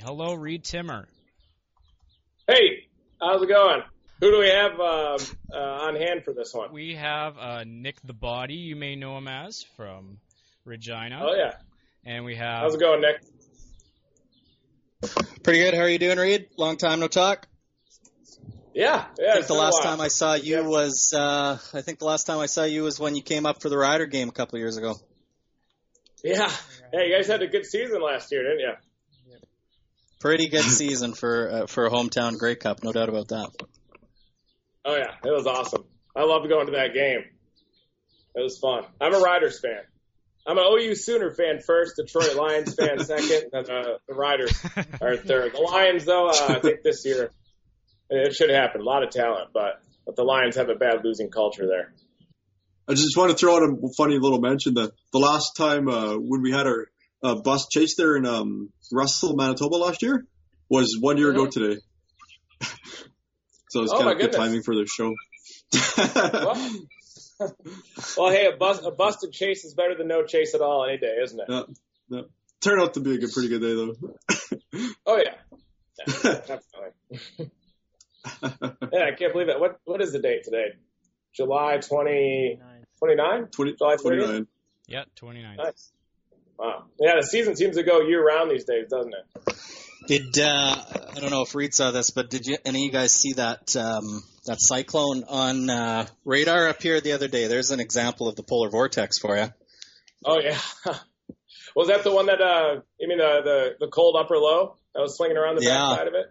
Hello, Reed Timmer. Hey, how's it going? Who do we have uh, uh, on hand for this one? We have uh, Nick the Body, you may know him as from Regina. Oh yeah. And we have. How's it going, Nick? Pretty good. How are you doing, Reed? Long time no talk. Yeah, yeah. I think the last time I saw you yeah. was uh, I think the last time I saw you was when you came up for the Rider game a couple of years ago. Yeah. Hey, you guys had a good season last year, didn't you? Pretty good season for uh, for a hometown Grey Cup, no doubt about that. Oh yeah, it was awesome. I loved going to that game. It was fun. I'm a Riders fan. I'm an OU Sooner fan first, Detroit Lions fan second, and uh, the Riders are third. The Lions, though, uh, I think this year it should happen. A lot of talent, but but the Lions have a bad losing culture there. I just want to throw out a funny little mention that the last time uh, when we had our uh, bus chase there in um, Russell, Manitoba last year was one year mm-hmm. ago today. so it's oh kind of good timing for the show. well, well, hey, a, bus, a busted chase is better than no chase at all any day, isn't it? Yeah, yeah. Turned out to be a good, pretty good day though. oh yeah, yeah definitely. yeah, I can't believe it. What what is the date today? July 20, 29? 20, July 29. Yeah, 29. Nice. Wow. Yeah, the season seems to go year round these days, doesn't it? Did uh, I don't know if Reed saw this, but did you any of you guys see that um, that cyclone on uh, radar up here the other day? There's an example of the polar vortex for you. Oh yeah. was that the one that uh, you mean the the, the cold upper low that was swinging around the yeah. back side of it?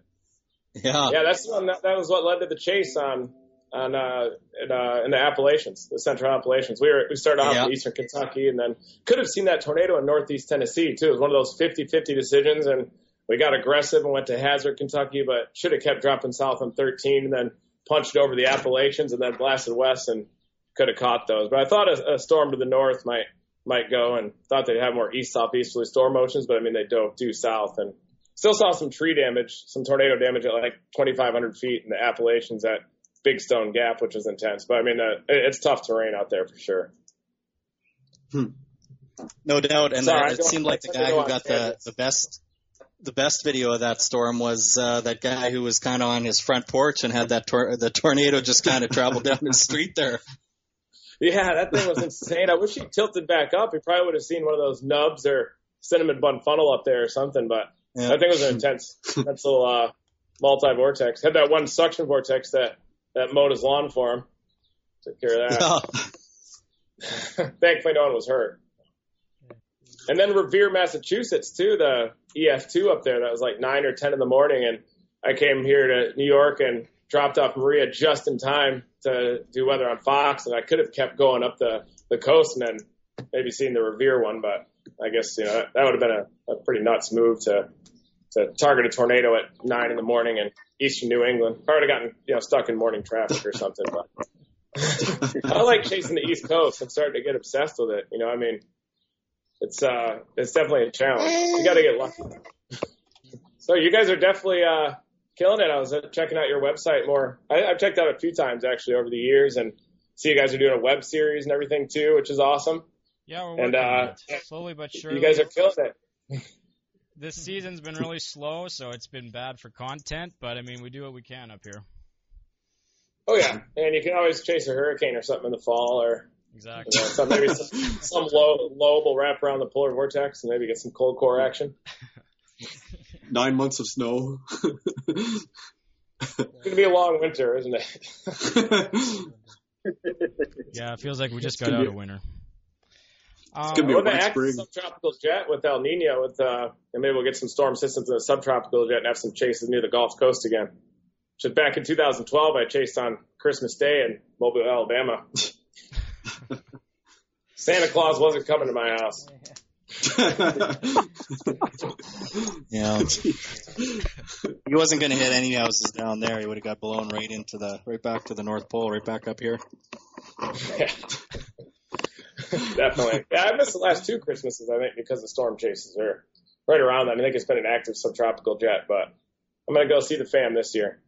Yeah. Yeah, that's the one that, that was what led to the chase on on uh, in, uh, in the Appalachians, the Central Appalachians. We were we started off yeah. in Eastern Kentucky, and then could have seen that tornado in Northeast Tennessee too. It was one of those 50-50 decisions, and we got aggressive and went to Hazard, Kentucky, but should have kept dropping south on 13, and then punched over the Appalachians, and then blasted west, and could have caught those. But I thought a, a storm to the north might might go, and thought they'd have more east southeasterly storm motions, but I mean they dove due south, and still saw some tree damage, some tornado damage at like 2,500 feet in the Appalachians at Big Stone Gap, which was intense. But I mean, uh, it's tough terrain out there for sure. Hmm. No doubt, and Sorry, it seemed like the guy who got the, the best the best video of that storm was uh, that guy who was kind of on his front porch and had that tor- the tornado just kind of travel down the street there. Yeah, that thing was insane. I wish he tilted back up. He probably would have seen one of those nubs or cinnamon bun funnel up there or something. But yeah. I think it was an intense, intense little uh, multi vortex. Had that one suction vortex that that mowed his lawn for him. Took care of that. Thankfully, no one was hurt. And then Revere, Massachusetts, too, the EF2 up there. That was like 9 or 10 in the morning. And I came here to New York and dropped off Maria just in time to do weather on Fox. And I could have kept going up the, the coast and then maybe seen the Revere one. But I guess, you know, that, that would have been a, a pretty nuts move to, to target a tornado at 9 in the morning and eastern New England. Probably gotten you know stuck in morning traffic or something. But I like chasing the East Coast. I'm starting to get obsessed with it. You know, I mean, it's uh, it's definitely a challenge. You got to get lucky. so you guys are definitely uh, killing it. I was uh, checking out your website more. I, I've checked out a few times actually over the years, and see you guys are doing a web series and everything too, which is awesome. Yeah, we're working and, uh, slowly but surely. You guys are killing it this mm-hmm. season's been really slow, so it's been bad for content. But I mean, we do what we can up here. Oh yeah, and you can always chase a hurricane or something in the fall, or exactly you know, some, maybe some, some low lobe will wrap around the polar vortex and maybe get some cold core action. Nine months of snow. it's gonna be a long winter, isn't it? yeah, it feels like we just got out of winter. It's gonna be um, a spring. subtropical jet with El Nino, with uh, and maybe we'll get some storm systems in a subtropical jet and have some chases near the Gulf Coast again. Just back in 2012, I chased on Christmas Day in Mobile, Alabama. Santa Claus wasn't coming to my house. yeah, he wasn't going to hit any houses down there. He would have got blown right into the right back to the North Pole, right back up here. Yeah. Definitely. Yeah, I missed the last two Christmases, I think, because the storm chases are right around that. I think it's been an active subtropical jet, but I'm going to go see the fam this year.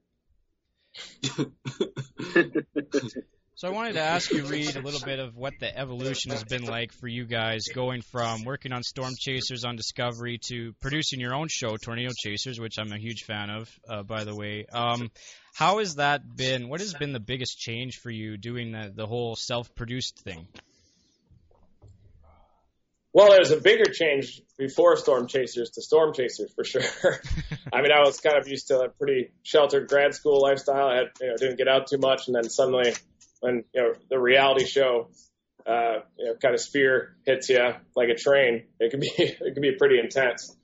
So I wanted to ask you, Reed, a little bit of what the evolution has been like for you guys, going from working on Storm Chasers on Discovery to producing your own show, Tornado Chasers, which I'm a huge fan of, uh, by the way. Um, how has that been? What has been the biggest change for you doing the, the whole self-produced thing? Well, there's a bigger change before Storm Chasers to Storm Chasers for sure. I mean, I was kind of used to a pretty sheltered grad school lifestyle. I had, you know, didn't get out too much, and then suddenly, when you know the reality show, uh, you know, kind of spear hits you like a train, it can be it can be pretty intense.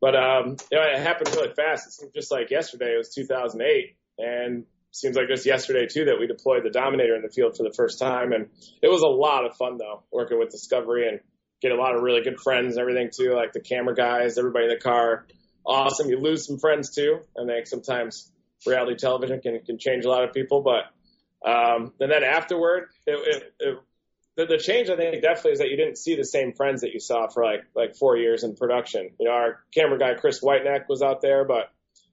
But um, you know, it happened really fast. It seemed just like yesterday. It was 2008, and seems like just yesterday too that we deployed the Dominator in the field for the first time, and it was a lot of fun though working with Discovery and get a lot of really good friends and everything too, like the camera guys, everybody in the car. Awesome. You lose some friends too. I think sometimes reality television can, can change a lot of people, but, um, and then afterward, it, it, it, the, the change I think definitely is that you didn't see the same friends that you saw for like, like four years in production. You know, our camera guy, Chris Whiteneck was out there, but,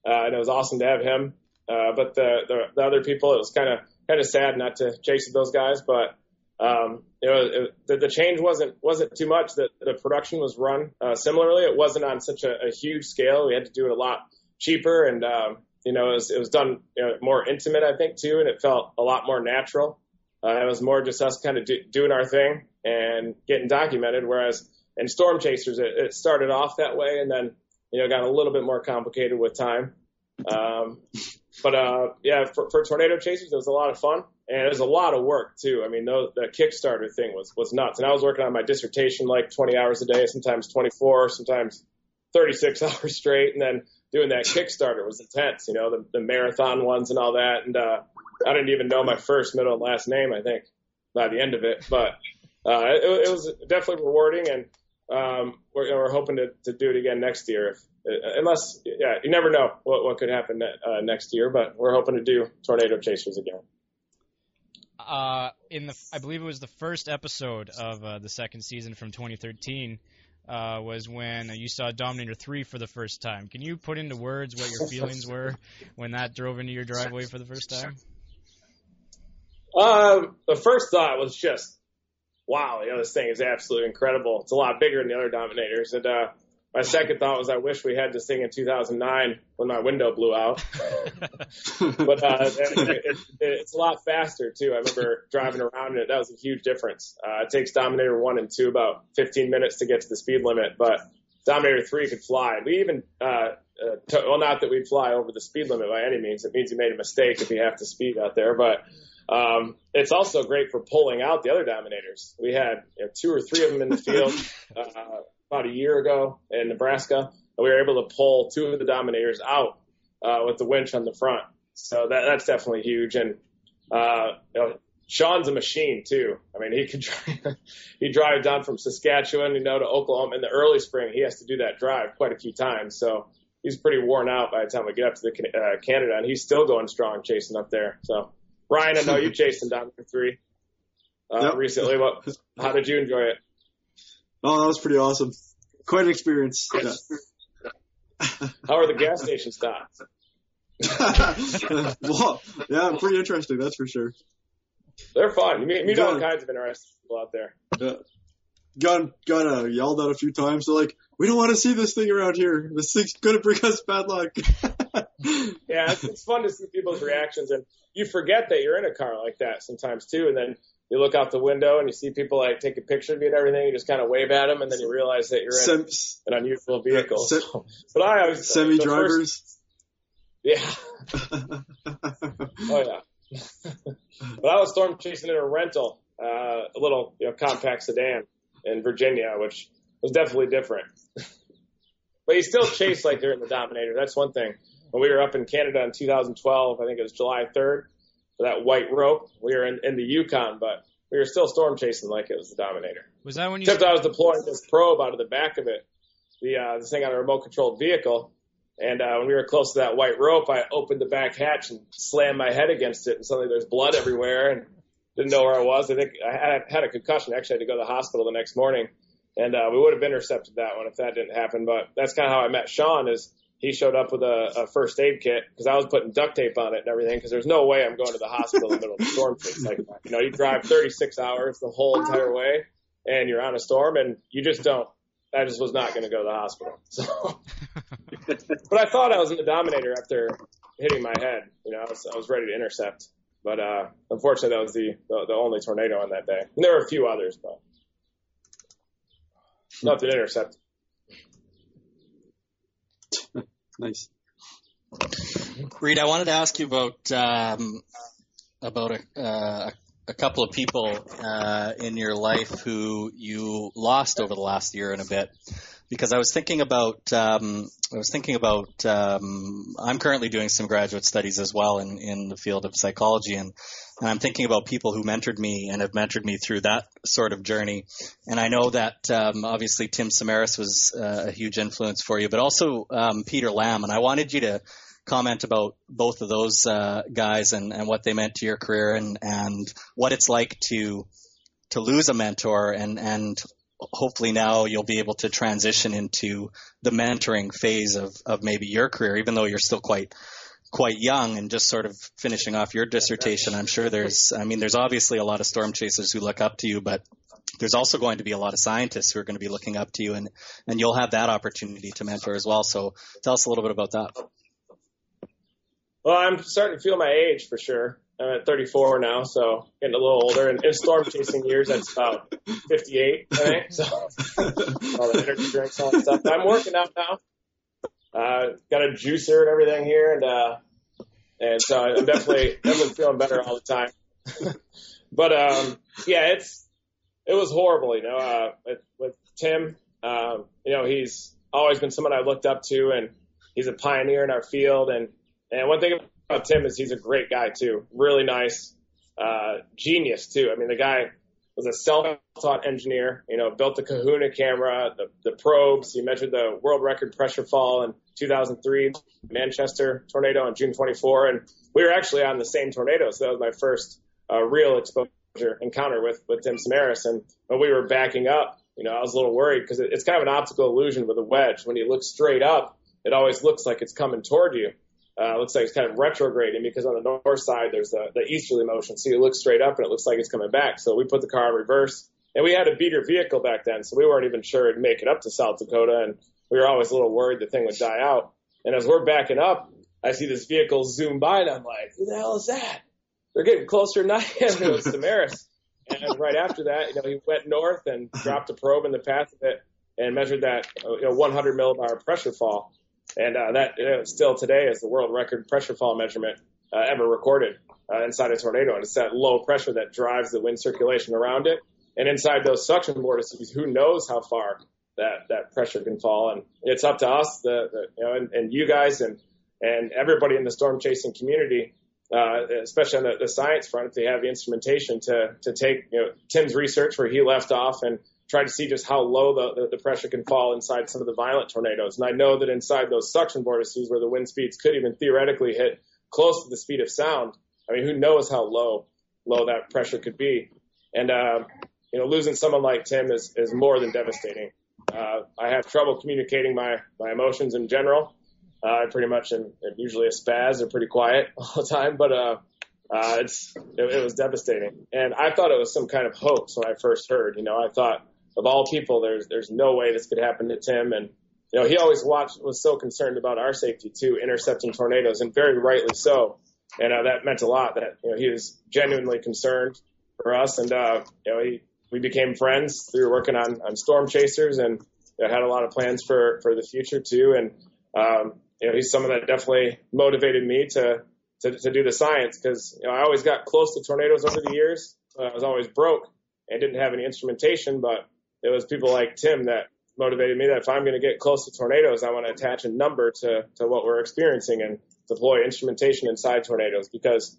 uh, and it was awesome to have him. Uh, but the, the, the other people, it was kind of, kind of sad not to chase those guys, but, um, you know, it, the, the change wasn't wasn't too much. That the production was run uh, similarly. It wasn't on such a, a huge scale. We had to do it a lot cheaper, and um, you know, it was, it was done you know, more intimate, I think, too, and it felt a lot more natural. Uh, it was more just us kind of do, doing our thing and getting documented. Whereas in Storm Chasers, it, it started off that way, and then you know got a little bit more complicated with time. Um, but uh, yeah, for, for Tornado Chasers, it was a lot of fun and it was a lot of work too. I mean, the, the Kickstarter thing was was nuts, and I was working on my dissertation like 20 hours a day, sometimes 24, sometimes 36 hours straight, and then doing that Kickstarter was intense. You know, the, the marathon ones and all that, and uh, I didn't even know my first, middle, and last name. I think by the end of it, but uh, it, it was definitely rewarding, and um, we're, we're hoping to, to do it again next year. If, unless, yeah, you never know what, what could happen uh, next year, but we're hoping to do Tornado Chasers again uh, in the I believe it was the first episode of uh, the second season from 2013 uh, was when you saw Dominator 3 for the first time. Can you put into words what your feelings were when that drove into your driveway for the first time? Um, the first thought was just, wow, you know, this thing is absolutely incredible. It's a lot bigger than the other Dominators, and uh, my second thought was I wish we had this thing in 2009 when my window blew out. but uh, it, it, it's a lot faster too. I remember driving around in it. That was a huge difference. Uh, it takes Dominator one and two about 15 minutes to get to the speed limit, but Dominator three could fly. We even uh, uh, to, well, not that we'd fly over the speed limit by any means. It means you made a mistake if you have to speed out there, but. Um, it's also great for pulling out the other dominators. We had you know, two or three of them in the field. Uh, about a year ago in Nebraska, and we were able to pull two of the Dominators out uh, with the winch on the front. So that that's definitely huge. And uh, you know, Sean's a machine too. I mean, he could drive, he drive down from Saskatchewan, you know, to Oklahoma in the early spring. He has to do that drive quite a few times. So he's pretty worn out by the time we get up to the uh, Canada, and he's still going strong chasing up there. So Ryan, I know you chasing down three uh, yep. recently. What? How did you enjoy it? Oh, that was pretty awesome. Quite an experience. Yeah. How are the gas station stops? well, yeah, pretty interesting, that's for sure. They're fun. You meet, meet all kinds of interesting people out there. Yeah. Got got uh, yelled at a few times. They're like, "We don't want to see this thing around here. This thing's gonna bring us bad luck." yeah, it's, it's fun to see people's reactions, and you forget that you're in a car like that sometimes too, and then you look out the window and you see people like take a picture of you and everything. You just kind of wave at them, and then you realize that you're in Sem- an unusual vehicle. Sem- so, but I always semi drivers. Yeah. oh yeah. but I was storm chasing in a rental, uh, a little you know compact sedan in Virginia, which was definitely different. but you still chase like you're in the Dominator. That's one thing. When we were up in Canada in 2012, I think it was July 3rd for that white rope. We were in, in the Yukon, but we were still storm chasing like it was the Dominator. Was that when you? Except I was deploying this probe out of the back of it, the uh, this thing on a remote controlled vehicle. And uh, when we were close to that white rope, I opened the back hatch and slammed my head against it, and suddenly there's blood everywhere, and didn't know where I was. I think I had, had a concussion. I actually had to go to the hospital the next morning, and uh, we would have intercepted that one if that didn't happen. But that's kind of how I met Sean. Is he showed up with a, a first aid kit because I was putting duct tape on it and everything because there's no way I'm going to the hospital in the middle of a storm chase like that. You know, you drive 36 hours the whole entire way and you're on a storm and you just don't. I just was not going to go to the hospital. So, but I thought I was in the Dominator after hitting my head. You know, I was, I was ready to intercept, but uh, unfortunately that was the, the the only tornado on that day. And there were a few others, but nothing intercept. Nice. Reed, I wanted to ask you about um, about a, uh, a couple of people uh, in your life who you lost over the last year and a bit. Because I was thinking about, um, I was thinking about, um, I'm currently doing some graduate studies as well in, in the field of psychology, and, and I'm thinking about people who mentored me and have mentored me through that sort of journey. And I know that um, obviously Tim Samaras was uh, a huge influence for you, but also um, Peter Lamb. And I wanted you to comment about both of those uh, guys and, and what they meant to your career and, and what it's like to to lose a mentor and and hopefully now you'll be able to transition into the mentoring phase of, of maybe your career, even though you're still quite quite young and just sort of finishing off your dissertation. I'm sure there's I mean there's obviously a lot of storm chasers who look up to you, but there's also going to be a lot of scientists who are going to be looking up to you and, and you'll have that opportunity to mentor as well. So tell us a little bit about that. Well, I'm starting to feel my age for sure. I'm at 34 now, so getting a little older. And in storm chasing years, that's about 58, I think. So all the energy drinks, all that stuff. I'm working out now. Uh, got a juicer and everything here, and uh, and so I'm definitely definitely feeling better all the time. but um, yeah, it's it was horrible, you know. Uh, with, with Tim, um, you know, he's always been someone I looked up to, and he's a pioneer in our field, and and one thing about Tim is he's a great guy too. Really nice, uh, genius too. I mean, the guy was a self-taught engineer. You know, built the Kahuna camera, the the probes. He measured the world record pressure fall in 2003 Manchester tornado on June 24, and we were actually on the same tornado. So that was my first uh, real exposure encounter with with Tim Samaras. And when we were backing up, you know, I was a little worried because it, it's kind of an optical illusion with a wedge. When you look straight up, it always looks like it's coming toward you uh, looks like it's kind of retrograding because on the north side there's the, the easterly motion. So you look straight up and it looks like it's coming back. So we put the car in reverse and we had a beater vehicle back then. So we weren't even sure it'd make it up to South Dakota. And we were always a little worried the thing would die out. And as we're backing up, I see this vehicle zoom by and I'm like, who the hell is that? They're getting closer than I am. It was Samaras. And right after that, you know, he went north and dropped a probe in the path of it and measured that, you know, 100 millibar pressure fall. And uh, that you know, still today is the world record pressure fall measurement uh, ever recorded uh, inside a tornado. And it's that low pressure that drives the wind circulation around it. And inside those suction vortices, who knows how far that, that pressure can fall. And it's up to us, the, the you know, and, and you guys and, and everybody in the storm chasing community, uh, especially on the, the science front, if they have the instrumentation to, to take, you know, Tim's research where he left off and try to see just how low the, the, pressure can fall inside some of the violent tornadoes. And I know that inside those suction vortices where the wind speeds could even theoretically hit close to the speed of sound, I mean, who knows how low, low that pressure could be. And, uh, you know, losing someone like Tim is, is more than devastating. Uh, I have trouble communicating my, my emotions in general. Uh, I pretty much am, am usually a spaz or pretty quiet all the time, but, uh, uh, it's, it, it was devastating. And I thought it was some kind of hoax when I first heard, you know, I thought, of all people, there's there's no way this could happen to Tim. And you know, he always watched was so concerned about our safety too, intercepting tornadoes, and very rightly so. And uh, that meant a lot. That you know, he was genuinely concerned for us, and uh, you know, he we became friends through working on on storm chasers, and you know, had a lot of plans for for the future too. And um, you know, he's someone that definitely motivated me to to, to do the science because you know I always got close to tornadoes over the years. I was always broke and didn't have any instrumentation, but it was people like Tim that motivated me that if I'm going to get close to tornadoes, I want to attach a number to, to what we're experiencing and deploy instrumentation inside tornadoes because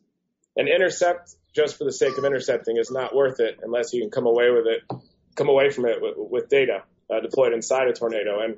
an intercept just for the sake of intercepting is not worth it unless you can come away with it, come away from it with, with data uh, deployed inside a tornado. And,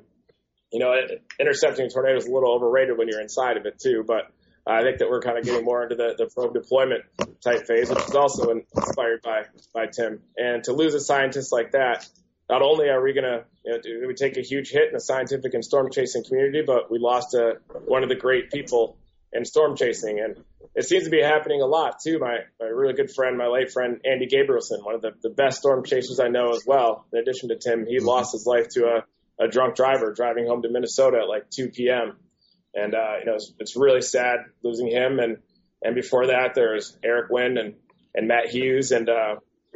you know, it, intercepting a tornado is a little overrated when you're inside of it too, but I think that we're kind of getting more into the, the probe deployment type phase, which is also inspired by, by Tim. And to lose a scientist like that, not only are we going to you know, do we take a huge hit in the scientific and storm chasing community, but we lost a, one of the great people in storm chasing. And it seems to be happening a lot too. My, my really good friend, my late friend, Andy Gabrielson, one of the, the best storm chasers I know as well. In addition to Tim, he mm-hmm. lost his life to a, a drunk driver driving home to Minnesota at like 2 p.m. And, uh, you know, it's, it's really sad losing him. And, and before that, there was Eric Nguyen and, and Matt Hughes. And, uh,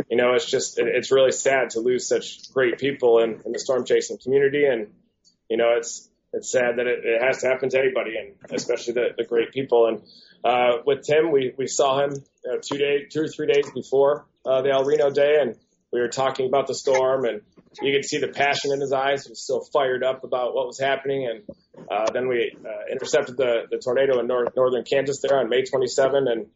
you know, it's just, it, it's really sad to lose such great people in, in the storm chasing community. And, you know, it's, it's sad that it, it has to happen to anybody and especially the, the great people. And, uh, with Tim, we, we saw him you know, two days, two or three days before, uh, the El Reno day and we were talking about the storm and you could see the passion in his eyes. He was still fired up about what was happening. And, uh, then we, uh, intercepted the, the tornado in nor- northern Kansas there on May 27 and,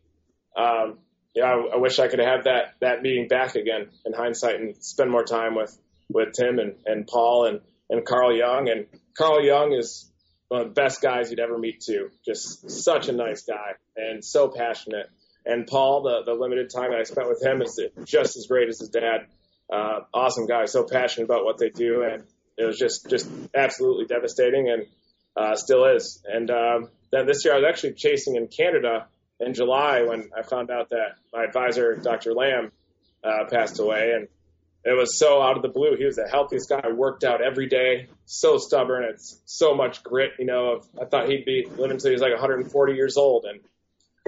um, yeah, I, I wish I could have that that meeting back again in hindsight and spend more time with with Tim and and Paul and and Carl Young. And Carl Young is one of the best guys you'd ever meet too. Just such a nice guy and so passionate. And Paul, the the limited time that I spent with him is just as great as his dad. Uh, awesome guy, so passionate about what they do, and it was just just absolutely devastating, and uh, still is. And um, then this year I was actually chasing in Canada in July when I found out that my advisor, Dr. Lamb, uh, passed away. And it was so out of the blue. He was the healthiest guy. Worked out every day. So stubborn. It's so much grit. You know, I thought he'd be living until he was like 140 years old. And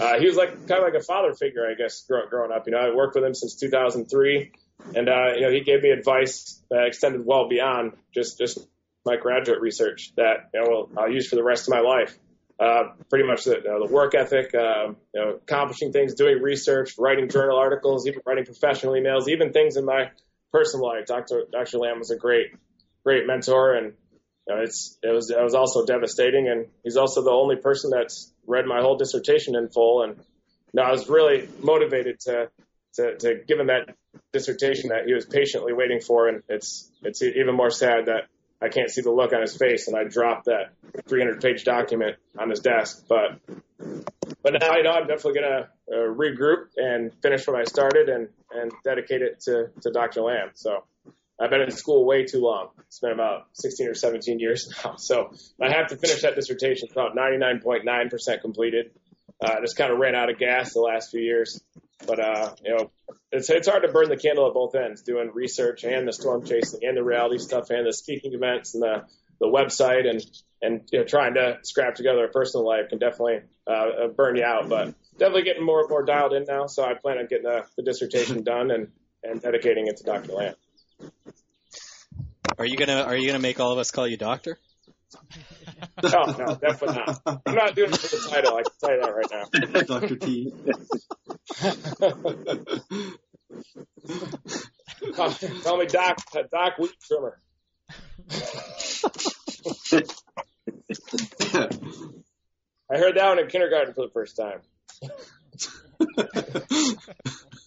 uh, he was like kind of like a father figure, I guess, grow, growing up. You know, I worked with him since 2003. And, uh, you know, he gave me advice that extended well beyond just, just my graduate research that, you know, I'll use for the rest of my life uh, pretty much the, uh, the work ethic, um, you know, accomplishing things, doing research, writing journal articles, even writing professional emails, even things in my personal life. Dr. Dr. Lamb was a great, great mentor, and you know, it's it was it was also devastating. And he's also the only person that's read my whole dissertation in full. And you know, I was really motivated to to to give him that dissertation that he was patiently waiting for. And it's it's even more sad that I can't see the look on his face, and I dropped that 300 page document on his desk. But but now you know I'm definitely gonna uh, regroup and finish what I started and and dedicate it to to Dr. Lamb. So I've been in school way too long. It's been about 16 or 17 years now. So I have to finish that dissertation. It's about 99.9% completed. Uh, just kind of ran out of gas the last few years. But uh, you know, it's it's hard to burn the candle at both ends, doing research and the storm chasing and the reality stuff and the speaking events and the the website and and you know, trying to scrap together a personal life can definitely uh, burn you out. But definitely getting more and more dialed in now. So I plan on getting the, the dissertation done and and dedicating it to Dr. Lamb. Are you gonna Are you gonna make all of us call you doctor? no, no, definitely not. I'm not doing it for the title. I can tell you that right now. Dr. T. call me Doc, Doc Weed Trimmer. I heard that one in kindergarten for the first time.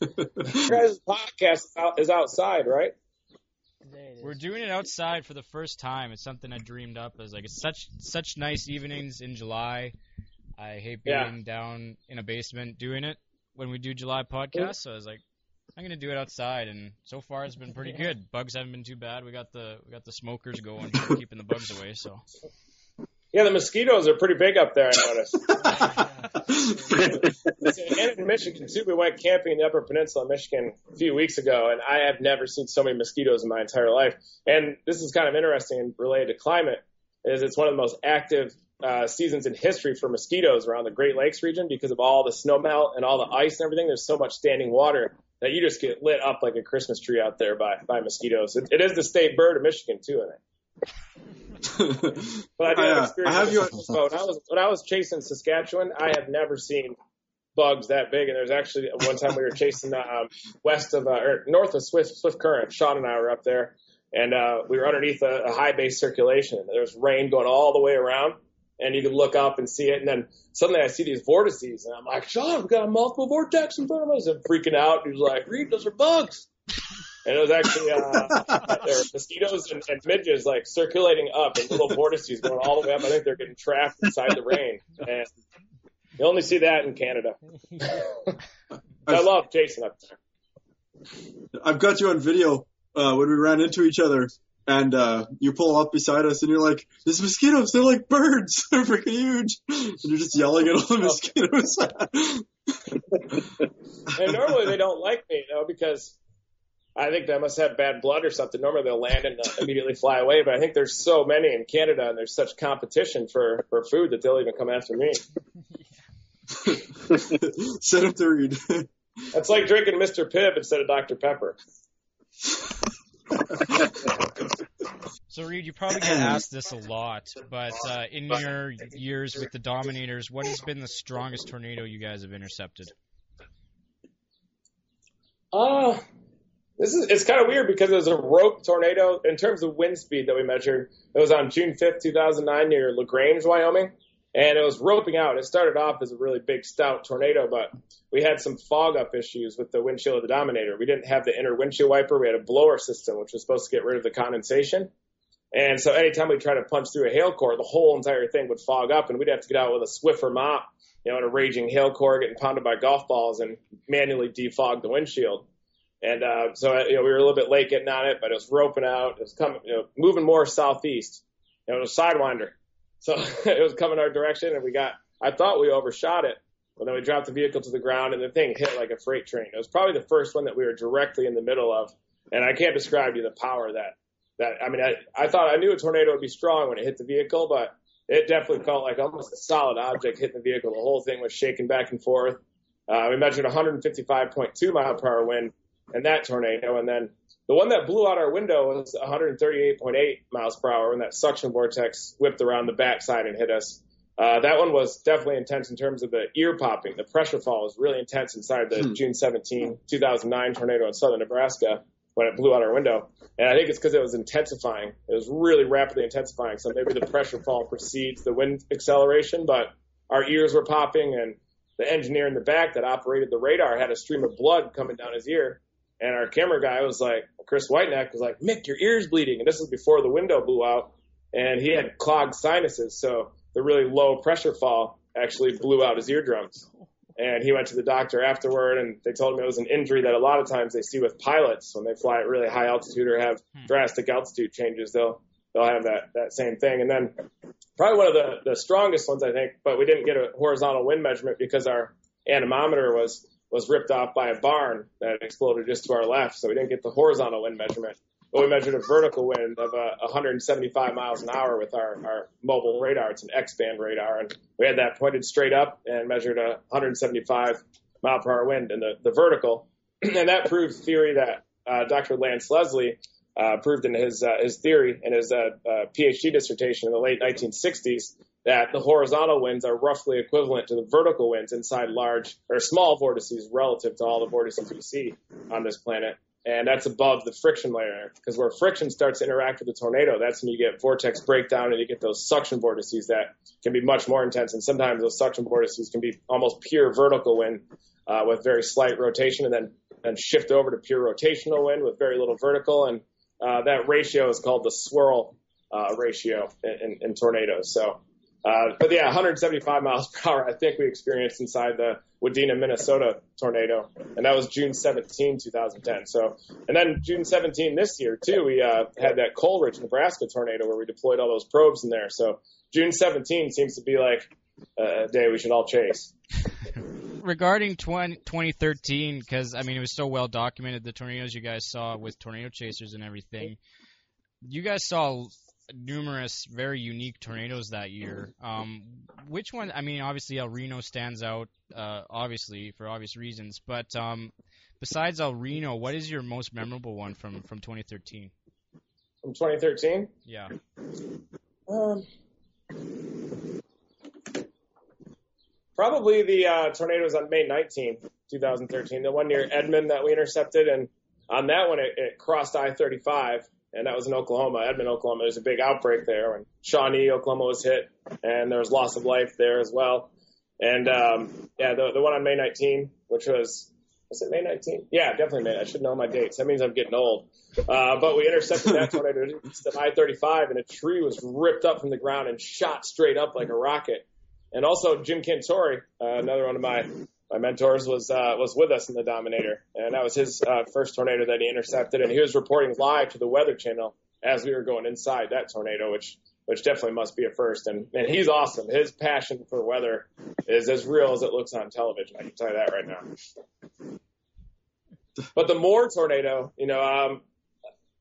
Your guys' podcast is outside, right? We're doing it outside for the first time. It's something I dreamed up as like it's such such nice evenings in July. I hate being yeah. down in a basement doing it when we do July podcasts. So I was like, I'm gonna do it outside, and so far it's been pretty good. Bugs haven't been too bad. We got the we got the smokers going, keeping the bugs away. So yeah, the mosquitoes are pretty big up there. I noticed. and in Michigan too, we went camping in the Upper Peninsula, of Michigan, a few weeks ago, and I have never seen so many mosquitoes in my entire life. And this is kind of interesting and related to climate. Is it's one of the most active uh, seasons in history for mosquitoes around the Great Lakes region because of all the snow melt and all the ice and everything. There's so much standing water that you just get lit up like a Christmas tree out there by by mosquitoes. it, it is the state bird of Michigan too, I think but I do have experience. I have you. When I was when I was chasing Saskatchewan, I have never seen bugs that big. And there's actually one time we were chasing the um, west of uh, or north of Swift Swift Current. Sean and I were up there, and uh, we were underneath a, a high base circulation. There was rain going all the way around, and you could look up and see it. And then suddenly I see these vortices, and I'm like, Sean, we got a multiple vortex in front of us. And freaking out. He was like, Reed, those are bugs and it was actually uh, there were mosquitoes and, and midges like circulating up and little vortices going all the way up. I think they're getting trapped inside the rain, and you only see that in Canada. I love chasing up there. I've got you on video uh, when we ran into each other and uh, you pull up beside us and you're like, "There's mosquitoes. They're like birds. They're freaking huge." And you're just yelling at all the mosquitoes. and normally they don't like me, you know, because I think they must have bad blood or something. Normally they'll land and uh, immediately fly away, but I think there's so many in Canada and there's such competition for for food that they'll even come after me. Set up to read. That's like drinking Mr. Pibb instead of Dr. Pepper. so Reed, you probably get asked this a lot, but uh, in your years with the Dominators, what has been the strongest tornado you guys have intercepted? Uh, this is it's kind of weird because it was a rope tornado in terms of wind speed that we measured. It was on June 5th, 2009 near LaGrange, Wyoming and it was roping out. It started off as a really big, stout tornado, but we had some fog up issues with the windshield of the Dominator. We didn't have the inner windshield wiper. We had a blower system, which was supposed to get rid of the condensation. And so anytime we tried to punch through a hail core, the whole entire thing would fog up, and we'd have to get out with a Swiffer mop, you know, in a raging hail core, getting pounded by golf balls, and manually defog the windshield. And uh, so you know, we were a little bit late getting on it, but it was roping out. It was coming, you know, moving more southeast. It was a sidewinder. So it was coming our direction, and we got. I thought we overshot it, but then we dropped the vehicle to the ground, and the thing hit like a freight train. It was probably the first one that we were directly in the middle of, and I can't describe to you the power that that. I mean, I I thought I knew a tornado would be strong when it hit the vehicle, but it definitely felt like almost a solid object hitting the vehicle. The whole thing was shaking back and forth. Uh, we measured 155.2 mile per hour wind in that tornado, and then the one that blew out our window was 138.8 miles per hour when that suction vortex whipped around the backside and hit us. Uh, that one was definitely intense in terms of the ear popping. The pressure fall was really intense inside the hmm. June 17, 2009 tornado in southern Nebraska when it blew out our window. And I think it's because it was intensifying. It was really rapidly intensifying. So maybe the pressure fall precedes the wind acceleration, but our ears were popping and the engineer in the back that operated the radar had a stream of blood coming down his ear. And our camera guy was like, Chris Whiteneck was like, Mick, your ear's bleeding. And this was before the window blew out. And he had clogged sinuses. So the really low pressure fall actually blew out his eardrums. And he went to the doctor afterward, and they told him it was an injury that a lot of times they see with pilots when they fly at really high altitude or have hmm. drastic altitude changes. They'll they'll have that that same thing. And then probably one of the the strongest ones I think, but we didn't get a horizontal wind measurement because our anemometer was was ripped off by a barn that exploded just to our left, so we didn't get the horizontal wind measurement. But we measured a vertical wind of uh, 175 miles an hour with our, our mobile radar. It's an X-band radar, and we had that pointed straight up and measured a 175 mile per hour wind in the, the vertical, and that proves theory that uh, Dr. Lance Leslie uh, proved in his uh, his theory in his uh, uh, PhD dissertation in the late 1960s that the horizontal winds are roughly equivalent to the vertical winds inside large or small vortices relative to all the vortices we see on this planet. And that's above the friction layer because where friction starts to interact with the tornado, that's when you get vortex breakdown and you get those suction vortices that can be much more intense. And sometimes those suction vortices can be almost pure vertical wind uh, with very slight rotation and then, then shift over to pure rotational wind with very little vertical. And uh, that ratio is called the swirl uh, ratio in, in, in tornadoes. So uh, but yeah, 175 miles per hour, I think we experienced inside the Wadena, Minnesota tornado, and that was June 17, 2010. So, and then June 17 this year too, we uh, had that Coleridge, Nebraska tornado where we deployed all those probes in there. So June 17 seems to be like a day we should all chase. Regarding 20, 2013, because I mean it was so well documented, the tornadoes you guys saw with tornado chasers and everything. You guys saw numerous very unique tornadoes that year. Um, which one? I mean, obviously El Reno stands out, uh, obviously for obvious reasons. But um, besides El Reno, what is your most memorable one from from 2013? From 2013? Yeah. Um, probably the uh, tornadoes on May 19, 2013. The one near Edmond that we intercepted, and on that one it, it crossed I-35 and that was in Oklahoma, Edmond, Oklahoma. There's a big outbreak there when Shawnee, Oklahoma was hit, and there was loss of life there as well. And um, yeah, the the one on May 19, which was was it May 19? Yeah, definitely May. I should know my dates. That means I'm getting old. Uh, but we intercepted that tornado at I-35, and a tree was ripped up from the ground and shot straight up like a rocket. And also Jim Cantore, uh, another one of my my mentors, was uh, was with us in the Dominator, and that was his uh, first tornado that he intercepted, and he was reporting live to the Weather Channel as we were going inside that tornado, which which definitely must be a first. And and he's awesome. His passion for weather is as real as it looks on television. I can tell you that right now. But the Moore tornado, you know, um,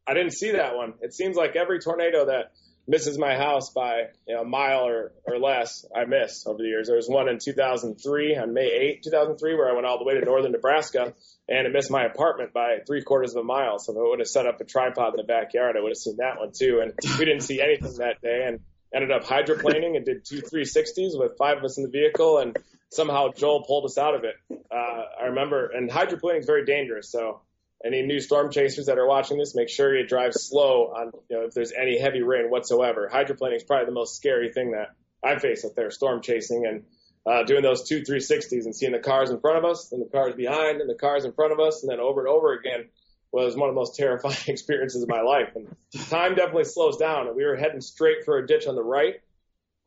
I didn't see that one. It seems like every tornado that misses my house by you know, a mile or, or less, I miss over the years. There was one in 2003 on May 8, 2003, where I went all the way to northern Nebraska and it missed my apartment by three quarters of a mile. So if I would have set up a tripod in the backyard, I would have seen that one too. And we didn't see anything that day and ended up hydroplaning and did two 360s with five of us in the vehicle. And somehow Joel pulled us out of it. Uh, I remember, and hydroplaning is very dangerous. So any new storm chasers that are watching this, make sure you drive slow on, you know, if there's any heavy rain whatsoever. Hydroplaning is probably the most scary thing that I face up there, storm chasing and uh, doing those two 360s and seeing the cars in front of us and the cars behind and the cars in front of us and then over and over again was one of the most terrifying experiences of my life. And time definitely slows down and we were heading straight for a ditch on the right.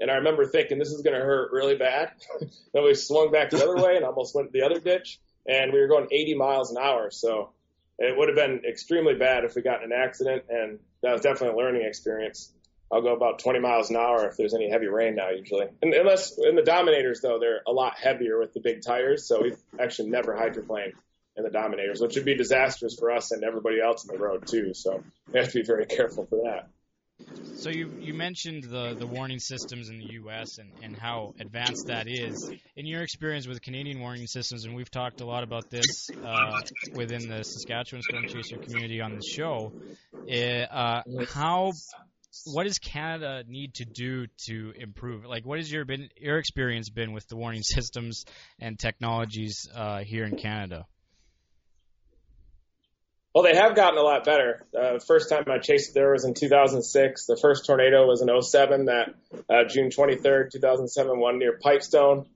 And I remember thinking this is going to hurt really bad. then we swung back the other way and almost went the other ditch and we were going 80 miles an hour. So it would have been extremely bad if we got in an accident, and that was definitely a learning experience. I'll go about 20 miles an hour if there's any heavy rain now, usually. And unless in the Dominators, though, they're a lot heavier with the big tires, so we've actually never hydroplaned in the Dominators, which would be disastrous for us and everybody else on the road too. So we have to be very careful for that. So you you mentioned the the warning systems in the U.S. and and how advanced that is. In your experience with Canadian warning systems, and we've talked a lot about this uh, within the Saskatchewan Storm Chaser community on the show, eh, uh, how what does Canada need to do to improve? Like, what has your been your experience been with the warning systems and technologies uh, here in Canada? Well, they have gotten a lot better. Uh, first time I chased there was in 2006. The first tornado was in 07, that uh, June 23rd, 2007, one near Pipestone.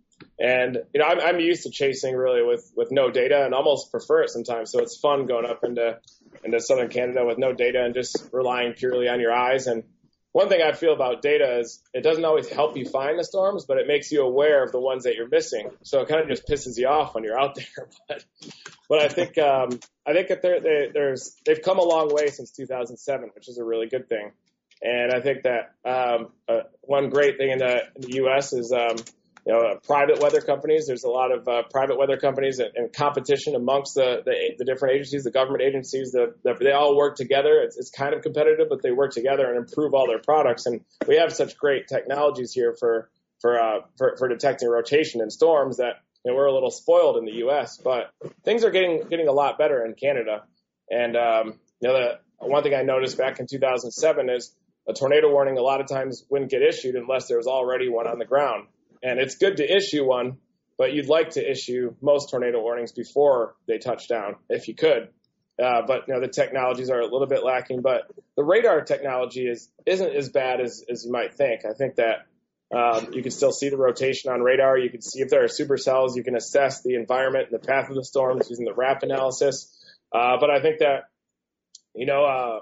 And you know, I'm, I'm used to chasing really with with no data, and almost prefer it sometimes. So it's fun going up into into southern Canada with no data and just relying purely on your eyes. And one thing I feel about data is it doesn't always help you find the storms, but it makes you aware of the ones that you're missing. So it kind of just pisses you off when you're out there. But but I think um, I think that they, there's they've come a long way since 2007, which is a really good thing. And I think that um, uh, one great thing in the, in the U.S. is um, you know, uh, private weather companies. There's a lot of uh, private weather companies and, and competition amongst the, the, the different agencies, the government agencies. The, the, they all work together. It's, it's kind of competitive, but they work together and improve all their products. And we have such great technologies here for for uh, for, for detecting rotation and storms that you know, we're a little spoiled in the U.S. But things are getting getting a lot better in Canada. And um, you know, the one thing I noticed back in 2007 is a tornado warning a lot of times wouldn't get issued unless there was already one on the ground. And it's good to issue one, but you'd like to issue most tornado warnings before they touch down, if you could. Uh, but you know the technologies are a little bit lacking. But the radar technology is isn't as bad as, as you might think. I think that um, you can still see the rotation on radar. You can see if there are supercells. You can assess the environment and the path of the storms using the RAP analysis. Uh, but I think that you know uh,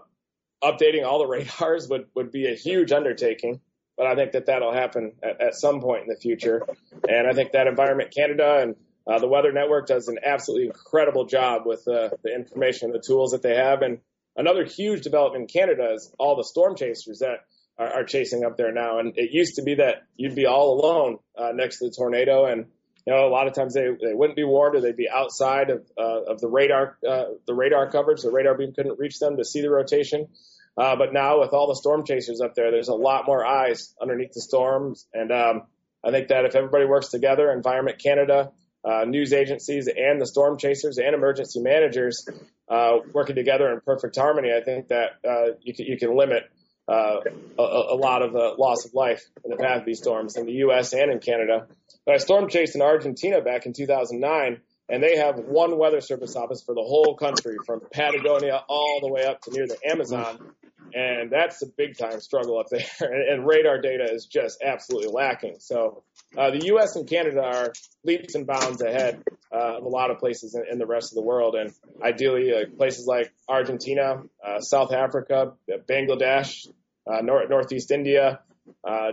updating all the radars would would be a huge undertaking but I think that that'll happen at, at some point in the future. And I think that Environment Canada and uh, the Weather Network does an absolutely incredible job with uh, the information and the tools that they have. And another huge development in Canada is all the storm chasers that are, are chasing up there now. And it used to be that you'd be all alone uh, next to the tornado, and you know a lot of times they they wouldn't be warned or they'd be outside of uh, of the radar uh, the radar coverage. The radar beam couldn't reach them to see the rotation. Uh, but now with all the storm chasers up there, there's a lot more eyes underneath the storms. And um, I think that if everybody works together, Environment Canada, uh, news agencies, and the storm chasers and emergency managers uh, working together in perfect harmony, I think that uh, you can you can limit uh, a, a, lot of loss of life in the path of these storms in the U.S. and in Canada. But I storm chased in Argentina back in 2009 and they have one weather service office for the whole country from Patagonia all the way up to near the Amazon. And that's a big time struggle up there. And, radar data is just absolutely lacking. So uh, the U.S. and Canada are leaps and bounds ahead uh, of a lot of places in, in, the rest of the world. And ideally, uh, places like Argentina, uh, South Africa, Bangladesh, uh, North, Northeast India, uh,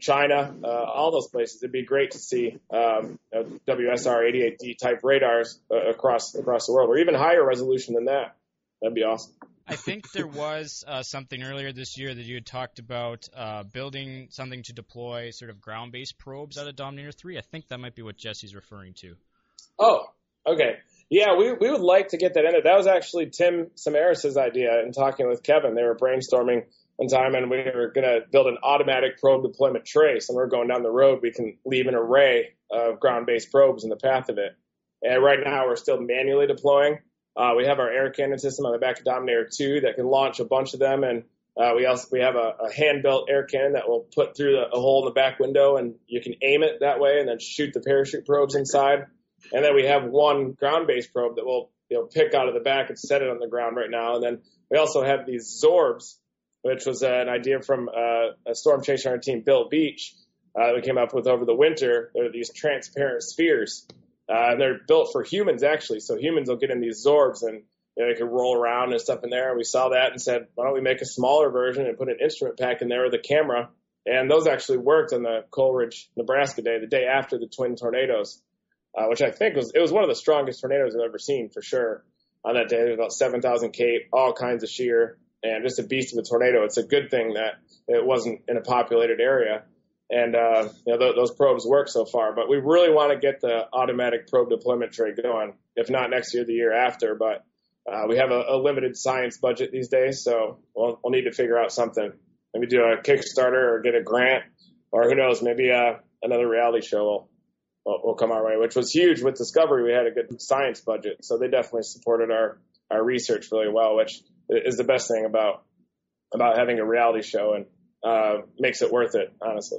China, all those places. It'd be great to see um, WSR 88D type radars across across the world, or even higher resolution than that. That'd be awesome. I think there was uh, something earlier this year that you had talked about uh, building something to deploy sort of ground-based probes out of Dominator 3. I think that might be what Jesse's referring to. Oh, okay. Yeah, we, we would like to get that in. That was actually Tim Samaras' idea in talking with Kevin. They were brainstorming one time and we were going to build an automatic probe deployment trace. And we're going down the road, we can leave an array of ground-based probes in the path of it. And right now we're still manually deploying. Uh, we have our air cannon system on the back of Dominator 2 that can launch a bunch of them, and uh, we also we have a, a hand-built air cannon that will put through the, a hole in the back window, and you can aim it that way, and then shoot the parachute probes inside. And then we have one ground-based probe that we'll you know pick out of the back and set it on the ground right now. And then we also have these Zorbs, which was an idea from uh, a storm chaser on our team, Bill Beach, uh, we came up with over the winter. They're these transparent spheres uh, they're built for humans actually. So humans will get in these Zorbs and you know, they can roll around and stuff in there. And we saw that and said, why don't we make a smaller version and put an instrument pack in there with a camera? And those actually worked on the Coleridge, Nebraska day, the day after the twin tornadoes, uh, which I think was, it was one of the strongest tornadoes I've ever seen for sure. On that day, there was about 7,000 cape, all kinds of shear, and just a beast of a tornado. It's a good thing that it wasn't in a populated area and uh, you know th- those probes work so far. But we really want to get the automatic probe deployment trade going, if not next year, the year after. But uh, we have a, a, limited science budget these days, so we'll, we'll, need to figure out something. Maybe do a Kickstarter or get a grant, or who knows, maybe uh, another reality show will, will, will come our way, which was huge with Discovery. We had a good science budget, so they definitely supported our our research really well, which is the best thing about about having a reality show and uh, makes it worth it, honestly.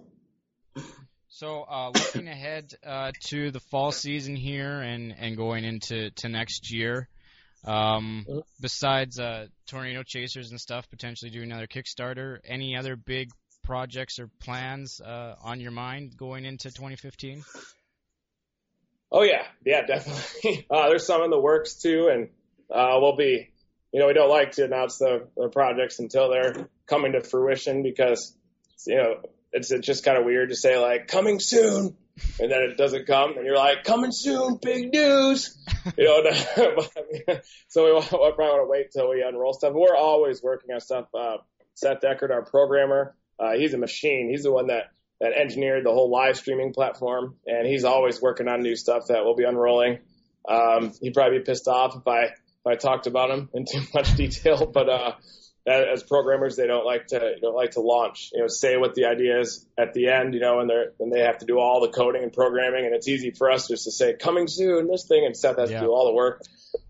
So, uh, looking ahead uh, to the fall season here and, and going into to next year, um, besides uh, tornado chasers and stuff, potentially doing another Kickstarter, any other big projects or plans uh, on your mind going into 2015? Oh yeah, yeah, definitely. Uh, there's some in the works too, and uh, we'll be, you know, we don't like to announce the, the projects until they're coming to fruition because, you know, it's, just kind of weird to say like coming soon, and then it doesn't come, and you're like coming soon, big news. You know, so we, we probably want to wait till we unroll stuff. We're always working on stuff. Uh, Seth Deckard, our programmer, uh, he's a machine. He's the one that that engineered the whole live streaming platform, and he's always working on new stuff that will be unrolling. Um, he'd probably be pissed off if I if I talked about him in too much detail, but uh, as programmers, they don't like to don't like to launch. You know, say what the idea is at the end. You know, and they when they have to do all the coding and programming, and it's easy for us just to say coming soon this thing, and Seth has yeah. to do all the work.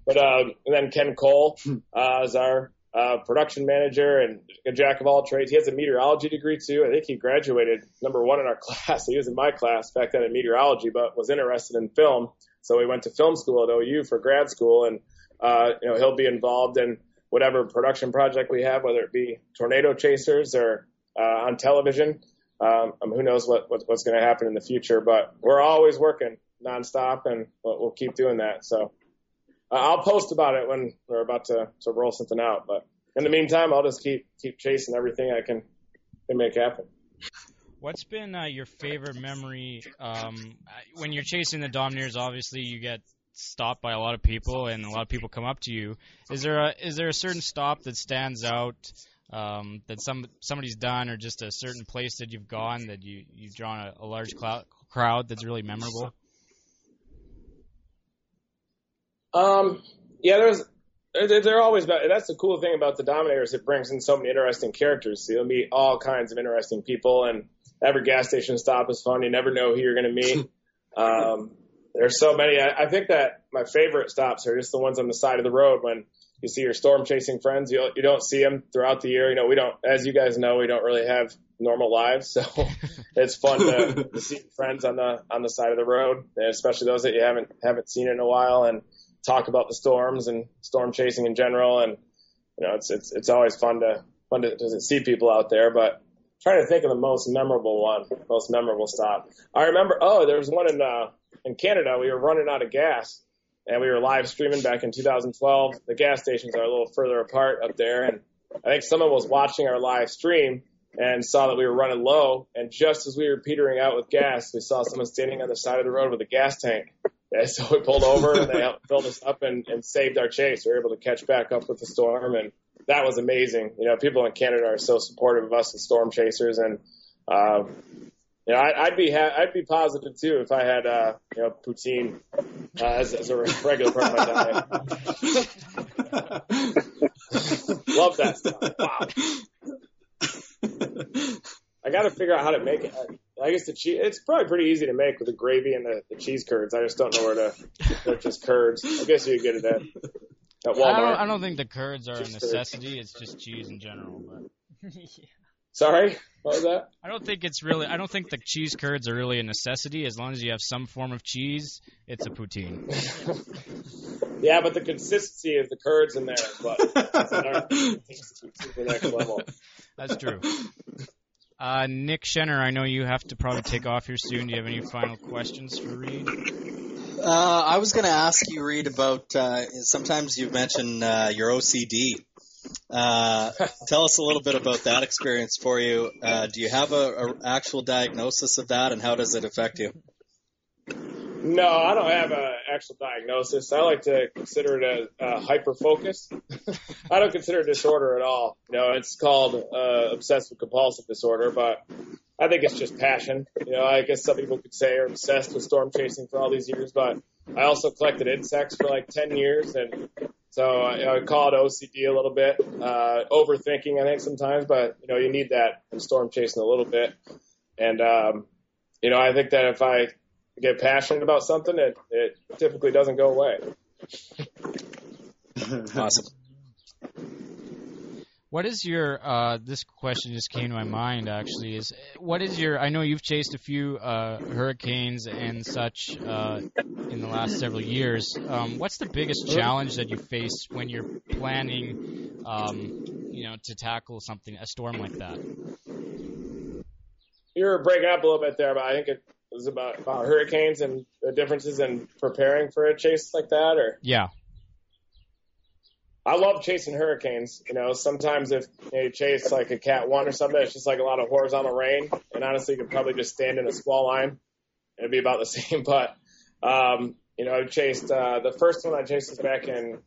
But um, and then Ken Cole uh, is our uh, production manager and a jack of all trades. He has a meteorology degree too. I think he graduated number one in our class. He was in my class back then in meteorology, but was interested in film. So we went to film school at OU for grad school, and uh, you know he'll be involved in whatever production project we have, whether it be tornado chasers or uh, on television. Um, um, who knows what, what what's going to happen in the future? But we're always working nonstop, and we'll, we'll keep doing that. So uh, I'll post about it when we're about to to roll something out. But in the meantime, I'll just keep keep chasing everything I can can make happen. What's been uh, your favorite memory um, when you're chasing the Dominators? Obviously, you get stopped by a lot of people, and a lot of people come up to you. Is there a is there a certain stop that stands out um, that some somebody's done, or just a certain place that you've gone that you you've drawn a, a large cloud, crowd that's really memorable? Um, yeah, there's they're always about, that's the cool thing about the Dominators. It brings in so many interesting characters. So you'll meet all kinds of interesting people, and every gas station stop is fun. You never know who you're going to meet. Um, there's so many. I, I think that my favorite stops are just the ones on the side of the road when you see your storm chasing friends. You you don't see them throughout the year. You know, we don't, as you guys know, we don't really have normal lives, so it's fun to, to see friends on the on the side of the road, and especially those that you haven't haven't seen in a while, and talk about the storms and storm chasing in general. And you know, it's it's it's always fun to fun to, to see people out there, but trying to think of the most memorable one, most memorable stop. I remember, oh, there was one in uh, in Canada, we were running out of gas and we were live streaming back in 2012. The gas stations are a little further apart up there, and I think someone was watching our live stream and saw that we were running low. And just as we were petering out with gas, we saw someone standing on the side of the road with a gas tank. And so we pulled over and they filled us up and, and saved our chase. We were able to catch back up with the storm, and that was amazing. You know, people in Canada are so supportive of us as storm chasers, and uh, you know, I, I'd be ha- I'd be positive too if I had uh, you know poutine uh, as, as a regular part of my diet. Love that stuff. Wow. I got to figure out how to make it. I, I guess the cheese, it's probably pretty easy to make with the gravy and the, the cheese curds. I just don't know where to purchase curds. I guess you get it at, at Walmart. I don't, I don't think the curds are just a necessity. Curds. It's just cheese in general. But Sorry, what was that? I don't think it's really. I don't think the cheese curds are really a necessity. As long as you have some form of cheese, it's a poutine. yeah, but the consistency of the curds in there, but that's the next level. That's true. Uh, Nick Schenner, I know you have to probably take off here soon. Do you have any final questions for Reed? Uh, I was going to ask you, Reed, about uh, sometimes you mention uh, your OCD. Uh, tell us a little bit about that experience for you. Uh, do you have a, a actual diagnosis of that, and how does it affect you? No, I don't have an actual diagnosis. I like to consider it a, a hyper focus. I don't consider it a disorder at all. You know, it's called uh, obsessive compulsive disorder, but I think it's just passion. You know, I guess some people could say are obsessed with storm chasing for all these years, but I also collected insects for like 10 years and so I, I call it OCD a little bit, uh, overthinking I think sometimes, but you know you need that in storm chasing a little bit, and um, you know I think that if I get passionate about something, it, it typically doesn't go away. awesome. What is your? Uh, this question just came to my mind. Actually, is what is your? I know you've chased a few uh, hurricanes and such uh, in the last several years. Um, what's the biggest challenge that you face when you're planning, um, you know, to tackle something a storm like that? You were breaking up a little bit there, but I think it was about, about hurricanes and the differences in preparing for a chase like that, or yeah. I love chasing hurricanes. You know, sometimes if you, know, chase like a cat one or something, it's just like a lot of horizontal rain. And honestly, you could probably just stand in a squall line. and It'd be about the same. But, um, you know, I chased, uh, the first one I chased was back in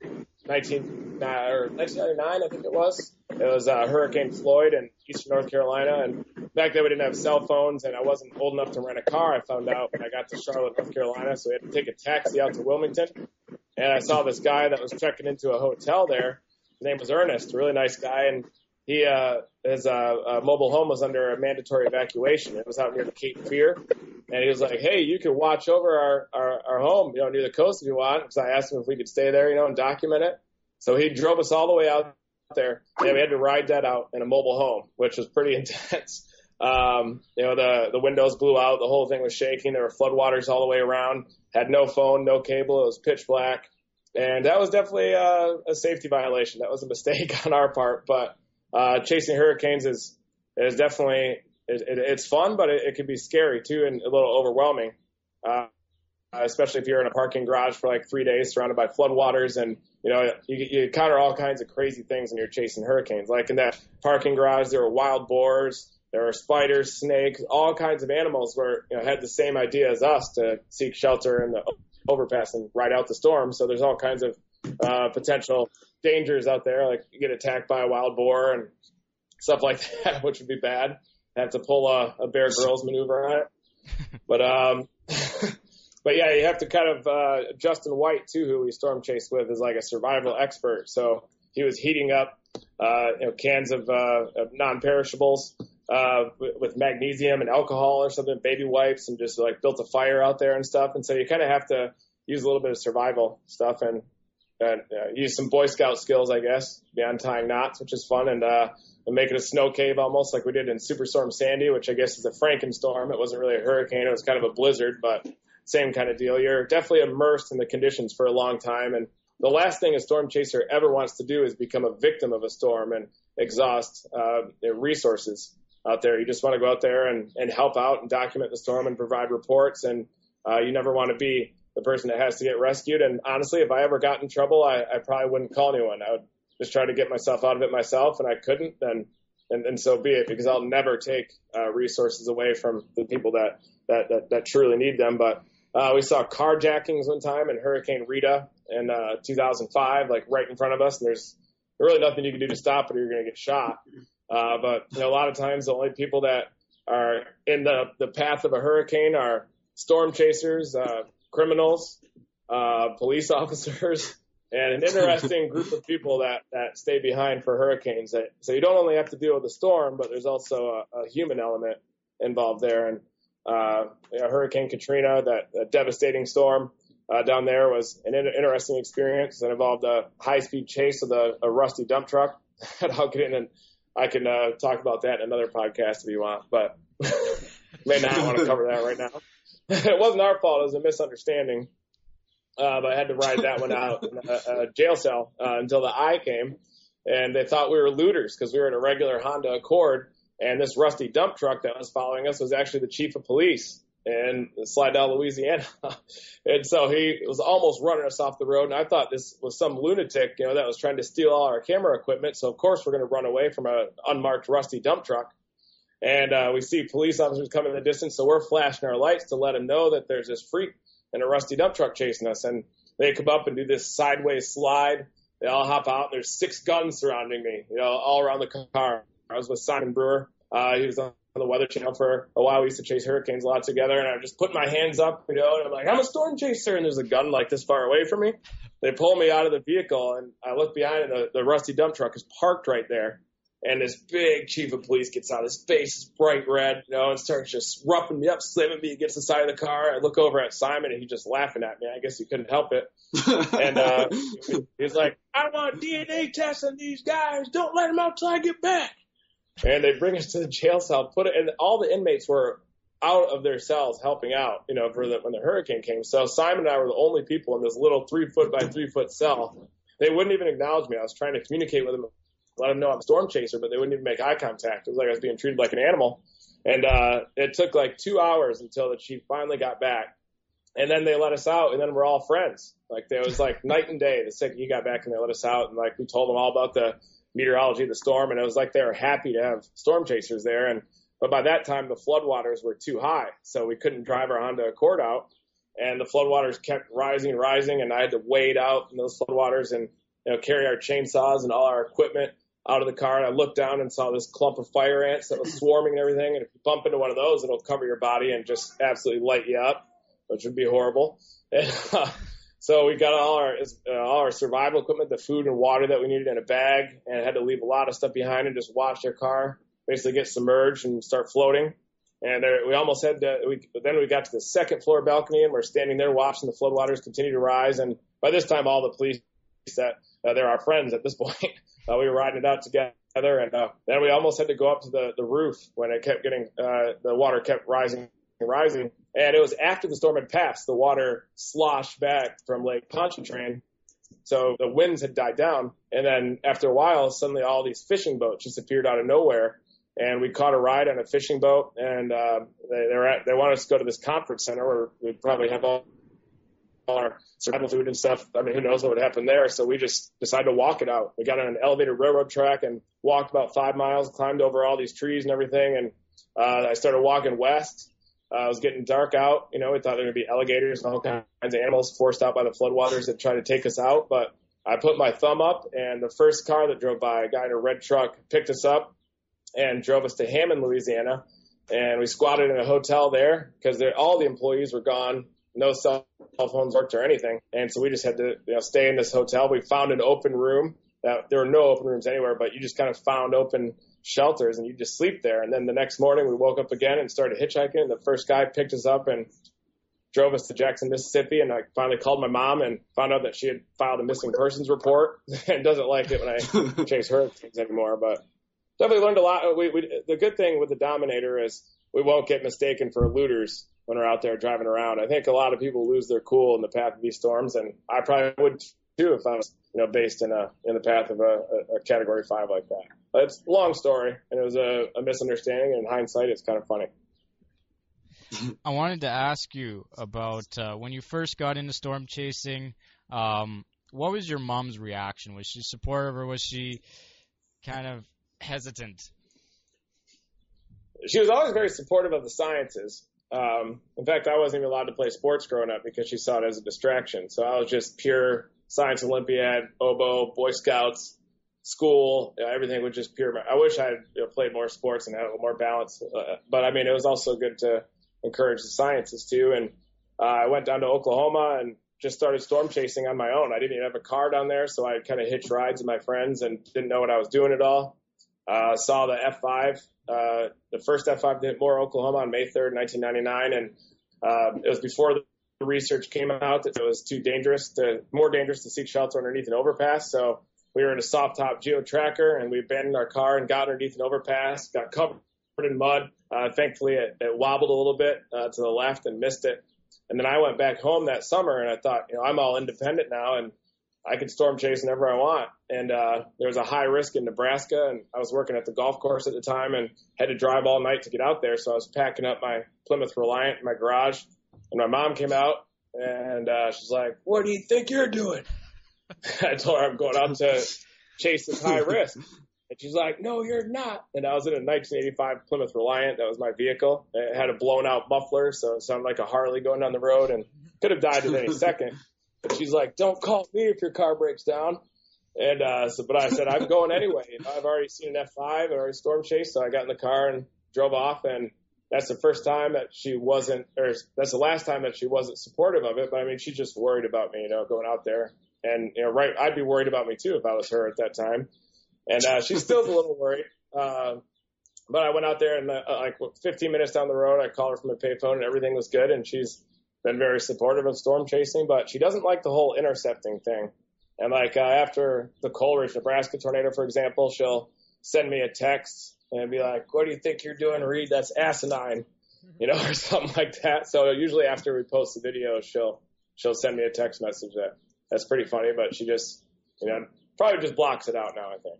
19, uh, or 1999, I think it was. It was, uh, Hurricane Floyd in eastern North Carolina. And back then we didn't have cell phones and I wasn't old enough to rent a car. I found out when I got to Charlotte, North Carolina. So we had to take a taxi out to Wilmington and I saw this guy that was checking into a hotel there. His name was Ernest, a really nice guy, and he uh, his uh, uh, mobile home was under a mandatory evacuation. It was out near the Cape Fear, and he was like, "Hey, you can watch over our, our our home, you know, near the coast if you want." Because I asked him if we could stay there, you know, and document it. So he drove us all the way out there, and we had to ride that out in a mobile home, which was pretty intense. Um, you know, the the windows blew out, the whole thing was shaking. There were floodwaters all the way around. Had no phone, no cable. It was pitch black, and that was definitely uh, a safety violation. That was a mistake on our part. But uh, chasing hurricanes is is definitely it, it, it's fun, but it, it can be scary too and a little overwhelming. Uh, especially if you're in a parking garage for like three days surrounded by floodwaters and you know you, you encounter all kinds of crazy things when you're chasing hurricanes like in that parking garage there were wild boars there were spiders, snakes, all kinds of animals were you know, had the same idea as us to seek shelter in the overpass and ride out the storm. So there's all kinds of uh, potential dangers out there, like you get attacked by a wild boar and stuff like that, which would be bad. Have to pull a, a Bear Grylls maneuver on it. But um, but yeah, you have to kind of uh, Justin White too, who we storm chased with, is like a survival expert. So he was heating up uh, you know cans of, uh, of non-perishables uh, with, with magnesium and alcohol or something, baby wipes, and just like built a fire out there and stuff. And so you kind of have to use a little bit of survival stuff and, and uh, use some Boy Scout skills, I guess, beyond tying knots, which is fun, and, uh, and make it a snow cave almost like we did in Superstorm Sandy, which I guess is a Frankenstorm. It wasn't really a hurricane; it was kind of a blizzard, but same kind of deal. You're definitely immersed in the conditions for a long time, and the last thing a storm chaser ever wants to do is become a victim of a storm and exhaust uh, resources out there. You just want to go out there and, and help out and document the storm and provide reports. And uh, you never want to be the person that has to get rescued. And honestly, if I ever got in trouble, I, I probably wouldn't call anyone. I would just try to get myself out of it myself. And I couldn't, then and, and so be it because I'll never take uh, resources away from the people that, that, that, that truly need them. But uh, we saw carjackings one time in Hurricane Rita in uh, 2005, like right in front of us, and there's really nothing you can do to stop it or you're going to get shot. Uh, but you know, a lot of times the only people that are in the, the path of a hurricane are storm chasers, uh, criminals, uh, police officers, and an interesting group of people that, that stay behind for hurricanes. So you don't only have to deal with the storm, but there's also a, a human element involved there. And Hurricane Katrina, that, that devastating storm uh, down there, was an in- interesting experience. It involved a high-speed chase of the, a rusty dump truck. I'll get in and I can uh, talk about that in another podcast if you want, but may not want to cover that right now. it wasn't our fault; it was a misunderstanding. Uh, but I had to ride that one out in a, a jail cell uh, until the eye came, and they thought we were looters because we were in a regular Honda Accord, and this rusty dump truck that was following us was actually the chief of police in Slidell, Louisiana. and so he was almost running us off the road. And I thought this was some lunatic, you know, that was trying to steal all our camera equipment. So of course we're going to run away from a unmarked rusty dump truck. And uh, we see police officers coming in the distance, so we're flashing our lights to let them know that there's this freak in a rusty dump truck chasing us. And they come up and do this sideways slide. They all hop out. There's six guns surrounding me, you know, all around the car. I was with Simon Brewer. Uh, he was on the Weather Channel for a while. We used to chase hurricanes a lot together, and I just put my hands up, you know, and I'm like, I'm a storm chaser, and there's a gun like this far away from me. They pull me out of the vehicle, and I look behind, and the, the rusty dump truck is parked right there. And this big chief of police gets out. His face is bright red, you know, and starts just roughing me up, slamming me against the side of the car. I look over at Simon, and he's just laughing at me. I guess he couldn't help it. and uh, he's like, "I want DNA tests on these guys. Don't let them out till I get back." And they bring us to the jail cell, put it, and all the inmates were out of their cells helping out, you know, for the, when the hurricane came. So Simon and I were the only people in this little three foot by three foot cell. They wouldn't even acknowledge me. I was trying to communicate with them let them know I'm a storm chaser, but they wouldn't even make eye contact. It was like I was being treated like an animal. And uh, it took like two hours until the chief finally got back. And then they let us out, and then we're all friends. Like there was like night and day. The second he got back, and they let us out, and like we told them all about the meteorology of the storm, and it was like they were happy to have storm chasers there. And but by that time, the floodwaters were too high, so we couldn't drive our Honda Accord out, and the floodwaters kept rising and rising, and I had to wade out in those floodwaters and you know carry our chainsaws and all our equipment out of the car and I looked down and saw this clump of fire ants that was swarming and everything. And if you bump into one of those, it'll cover your body and just absolutely light you up, which would be horrible. And, uh, so we got all our uh, all our survival equipment, the food and water that we needed in a bag, and had to leave a lot of stuff behind and just watch their car basically get submerged and start floating. And there, we almost had to. We, then we got to the second floor balcony and we're standing there watching the floodwaters continue to rise. And by this time, all the police that uh, they're our friends at this point. Uh, we were riding it out together, and uh, then we almost had to go up to the the roof when it kept getting uh, the water kept rising rising. And it was after the storm had passed, the water sloshed back from Lake Pontchartrain. So the winds had died down, and then after a while, suddenly all these fishing boats just appeared out of nowhere, and we caught a ride on a fishing boat, and uh, they, they were at, they wanted us to go to this conference center where we'd probably have all our survival food and stuff. I mean, who knows what would happen there? So we just decided to walk it out. We got on an elevated railroad track and walked about five miles, climbed over all these trees and everything. And uh, I started walking west. Uh, it was getting dark out. You know, we thought there would be alligators and all kinds of animals forced out by the floodwaters that tried to take us out. But I put my thumb up, and the first car that drove by, a guy in a red truck, picked us up and drove us to Hammond, Louisiana. And we squatted in a hotel there because all the employees were gone no cell phones worked or anything. And so we just had to you know, stay in this hotel. We found an open room. That, there were no open rooms anywhere, but you just kind of found open shelters and you just sleep there. And then the next morning we woke up again and started hitchhiking. And the first guy picked us up and drove us to Jackson, Mississippi. And I finally called my mom and found out that she had filed a missing persons report and doesn't like it when I chase hurricanes anymore. But definitely learned a lot. We, we, the good thing with the Dominator is we won't get mistaken for looters when we're out there driving around. I think a lot of people lose their cool in the path of these storms, and I probably would too if I was, you know, based in a in the path of a, a, a Category Five like that. But it's a long story, and it was a, a misunderstanding. And in hindsight, it's kind of funny. I wanted to ask you about uh, when you first got into storm chasing. Um, what was your mom's reaction? Was she supportive or was she kind of hesitant? she was always very supportive of the sciences. Um, in fact, I wasn't even allowed to play sports growing up because she saw it as a distraction. So I was just pure science Olympiad, oboe, Boy Scouts, school, everything was just pure. I wish I had you know, played more sports and had a little more balance. Uh, but I mean, it was also good to encourage the sciences too. And uh, I went down to Oklahoma and just started storm chasing on my own. I didn't even have a car down there, so I kind of hitched rides with my friends and didn't know what I was doing at all. Uh, saw the F5, uh, the first F5 to hit Moore, Oklahoma on May 3rd, 1999, and uh, it was before the research came out that it was too dangerous to, more dangerous to seek shelter underneath an overpass. So we were in a soft top geo tracker and we abandoned our car and got underneath an overpass, got covered in mud. Uh, thankfully, it, it wobbled a little bit uh, to the left and missed it. And then I went back home that summer and I thought, you know, I'm all independent now and I can storm chase whenever I want. And uh, there was a high risk in Nebraska, and I was working at the golf course at the time and had to drive all night to get out there. So I was packing up my Plymouth Reliant in my garage, and my mom came out and uh, she's like, "What do you think you're doing?" I told her I'm going out to chase this high risk. And she's like, no, you're not. And I was in a 1985 Plymouth Reliant. That was my vehicle. It had a blown out muffler, so it sounded like a Harley going down the road and could have died at any second. But she's like, don't call me if your car breaks down. And uh, so, but I said, I'm going anyway. You know, I've already seen an F5 and already storm chased. So I got in the car and drove off. And that's the first time that she wasn't, or that's the last time that she wasn't supportive of it. But I mean, she's just worried about me, you know, going out there. And, you know, right, I'd be worried about me too if I was her at that time. And, uh, she still's a little worried. Uh, but I went out there and, uh, like 15 minutes down the road, I called her from a payphone and everything was good. And she's been very supportive of storm chasing, but she doesn't like the whole intercepting thing. And like, uh, after the Coleridge, Nebraska tornado, for example, she'll send me a text and be like, what do you think you're doing, Reed? That's asinine, you know, or something like that. So usually after we post the video, she'll, she'll send me a text message that that's pretty funny, but she just, you know, probably just blocks it out now, I think.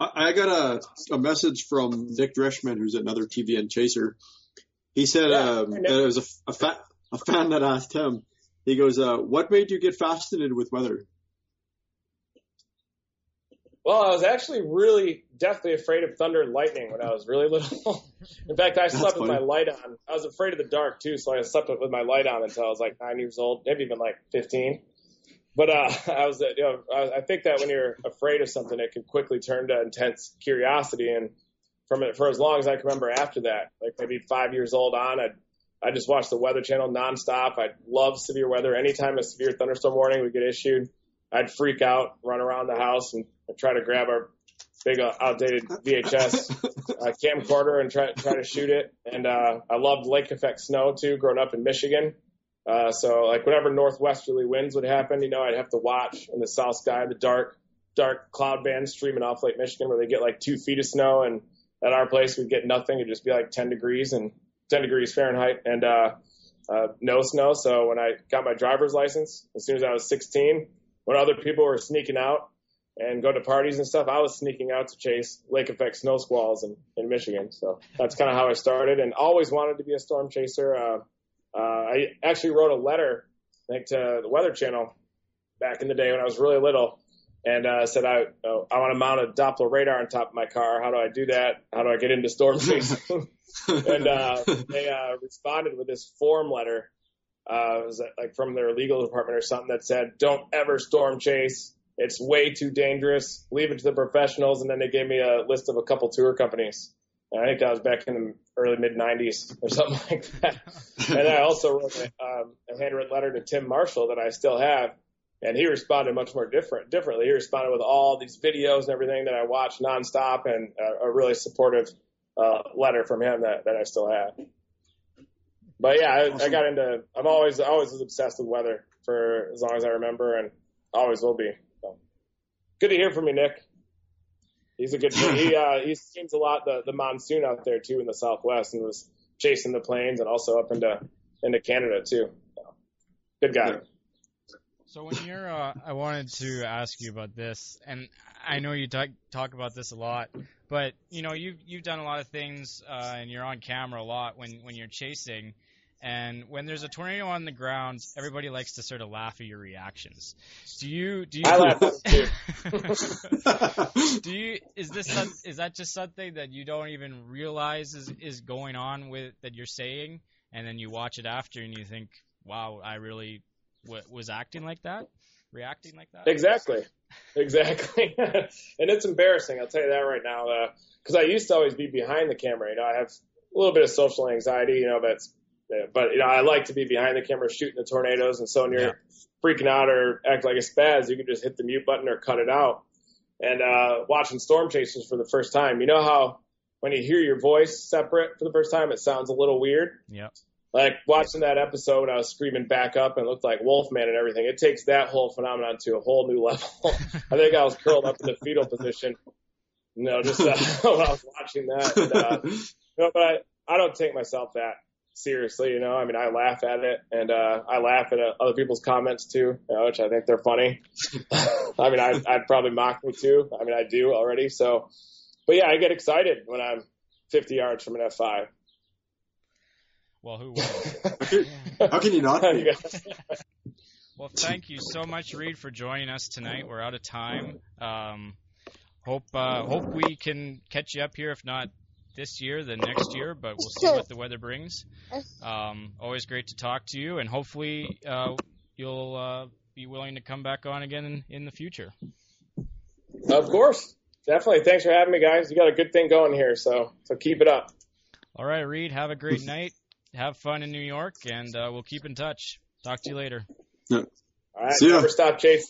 I got a, a message from Nick Drieschman, who's another TVN chaser. He said yeah, um, that it was a, a, fa- a fan that asked him. He goes, uh, "What made you get fascinated with weather?" Well, I was actually really deathly afraid of thunder and lightning when I was really little. In fact, I slept with my light on. I was afraid of the dark too, so I slept with my light on until I was like nine years old, maybe even like 15. But uh, I was, you know, I think that when you're afraid of something, it can quickly turn to intense curiosity. And from it for as long as I can remember after that, like maybe five years old on, I'd I just watched the Weather Channel nonstop. I love severe weather. Anytime a severe thunderstorm warning would get issued, I'd freak out, run around the house, and try to grab our big uh, outdated VHS uh, camcorder and try try to shoot it. And uh, I loved lake effect snow too, growing up in Michigan. Uh, so like whenever northwesterly winds would happen, you know, I'd have to watch in the south sky the dark dark cloud bands streaming off Lake Michigan where they get like two feet of snow, and at our place we'd get nothing. It'd just be like 10 degrees and 10 degrees Fahrenheit and uh, uh, no snow. So when I got my driver's license, as soon as I was 16, when other people were sneaking out and go to parties and stuff, I was sneaking out to chase lake effect snow squalls in, in Michigan. So that's kind of how I started and always wanted to be a storm chaser. Uh, uh, I actually wrote a letter, I think, to the Weather Channel back in the day when I was really little and uh, said I uh, I want to mount a Doppler radar on top of my car. How do I do that? How do I get into storm chasing? and uh, they uh, responded with this form letter, uh, was like from their legal department or something that said, "Don't ever storm chase. It's way too dangerous. Leave it to the professionals." And then they gave me a list of a couple tour companies. And I think that was back in the early mid '90s or something like that. and I also wrote a, um, a handwritten letter to Tim Marshall that I still have and he responded much more different, differently. He responded with all these videos and everything that I watched nonstop, and a, a really supportive uh, letter from him that, that I still have. But yeah, I, I got into. I'm always always was obsessed with weather for as long as I remember, and always will be. So. Good to hear from you, Nick. He's a good. he uh, he seems a lot the the monsoon out there too in the Southwest, and was chasing the plains and also up into into Canada too. So, good guy. So when you're, uh, I wanted to ask you about this, and I know you talk talk about this a lot, but you know you've you've done a lot of things, uh, and you're on camera a lot when when you're chasing, and when there's a tornado on the ground, everybody likes to sort of laugh at your reactions. Do you? Do you? I laugh too. do you? Is this is that just something that you don't even realize is is going on with that you're saying, and then you watch it after and you think, "Wow, I really w- was acting like that." reacting like that. Exactly, exactly, and it's embarrassing. I'll tell you that right now, because uh, I used to always be behind the camera. You know, I have a little bit of social anxiety. You know, but but you know, I like to be behind the camera shooting the tornadoes. And so when you're yeah. freaking out or act like a spaz, you can just hit the mute button or cut it out. And uh, watching Storm Chasers for the first time, you know how when you hear your voice separate for the first time, it sounds a little weird. Yeah. Like watching that episode, I was screaming back up and looked like Wolfman and everything. It takes that whole phenomenon to a whole new level. I think I was curled up in the fetal position. You know, just uh, when I was watching that. And, uh, you know, but I, I don't take myself that seriously, you know. I mean, I laugh at it, and uh, I laugh at uh, other people's comments too, you know, which I think they're funny. I mean, I, I'd probably mock me too. I mean, I do already. So, but yeah, I get excited when I'm 50 yards from an F5. Well, who will? How can you not? well, thank you so much, Reed, for joining us tonight. We're out of time. Um, hope uh, hope we can catch you up here. If not this year than next year, but we'll see what the weather brings. Um, always great to talk to you, and hopefully uh, you'll uh, be willing to come back on again in, in the future. Of course, definitely. Thanks for having me, guys. You got a good thing going here, so so keep it up. All right, Reed. Have a great night. Have fun in New York, and uh, we'll keep in touch. Talk to you later. All right. See ya. Never stop chasing.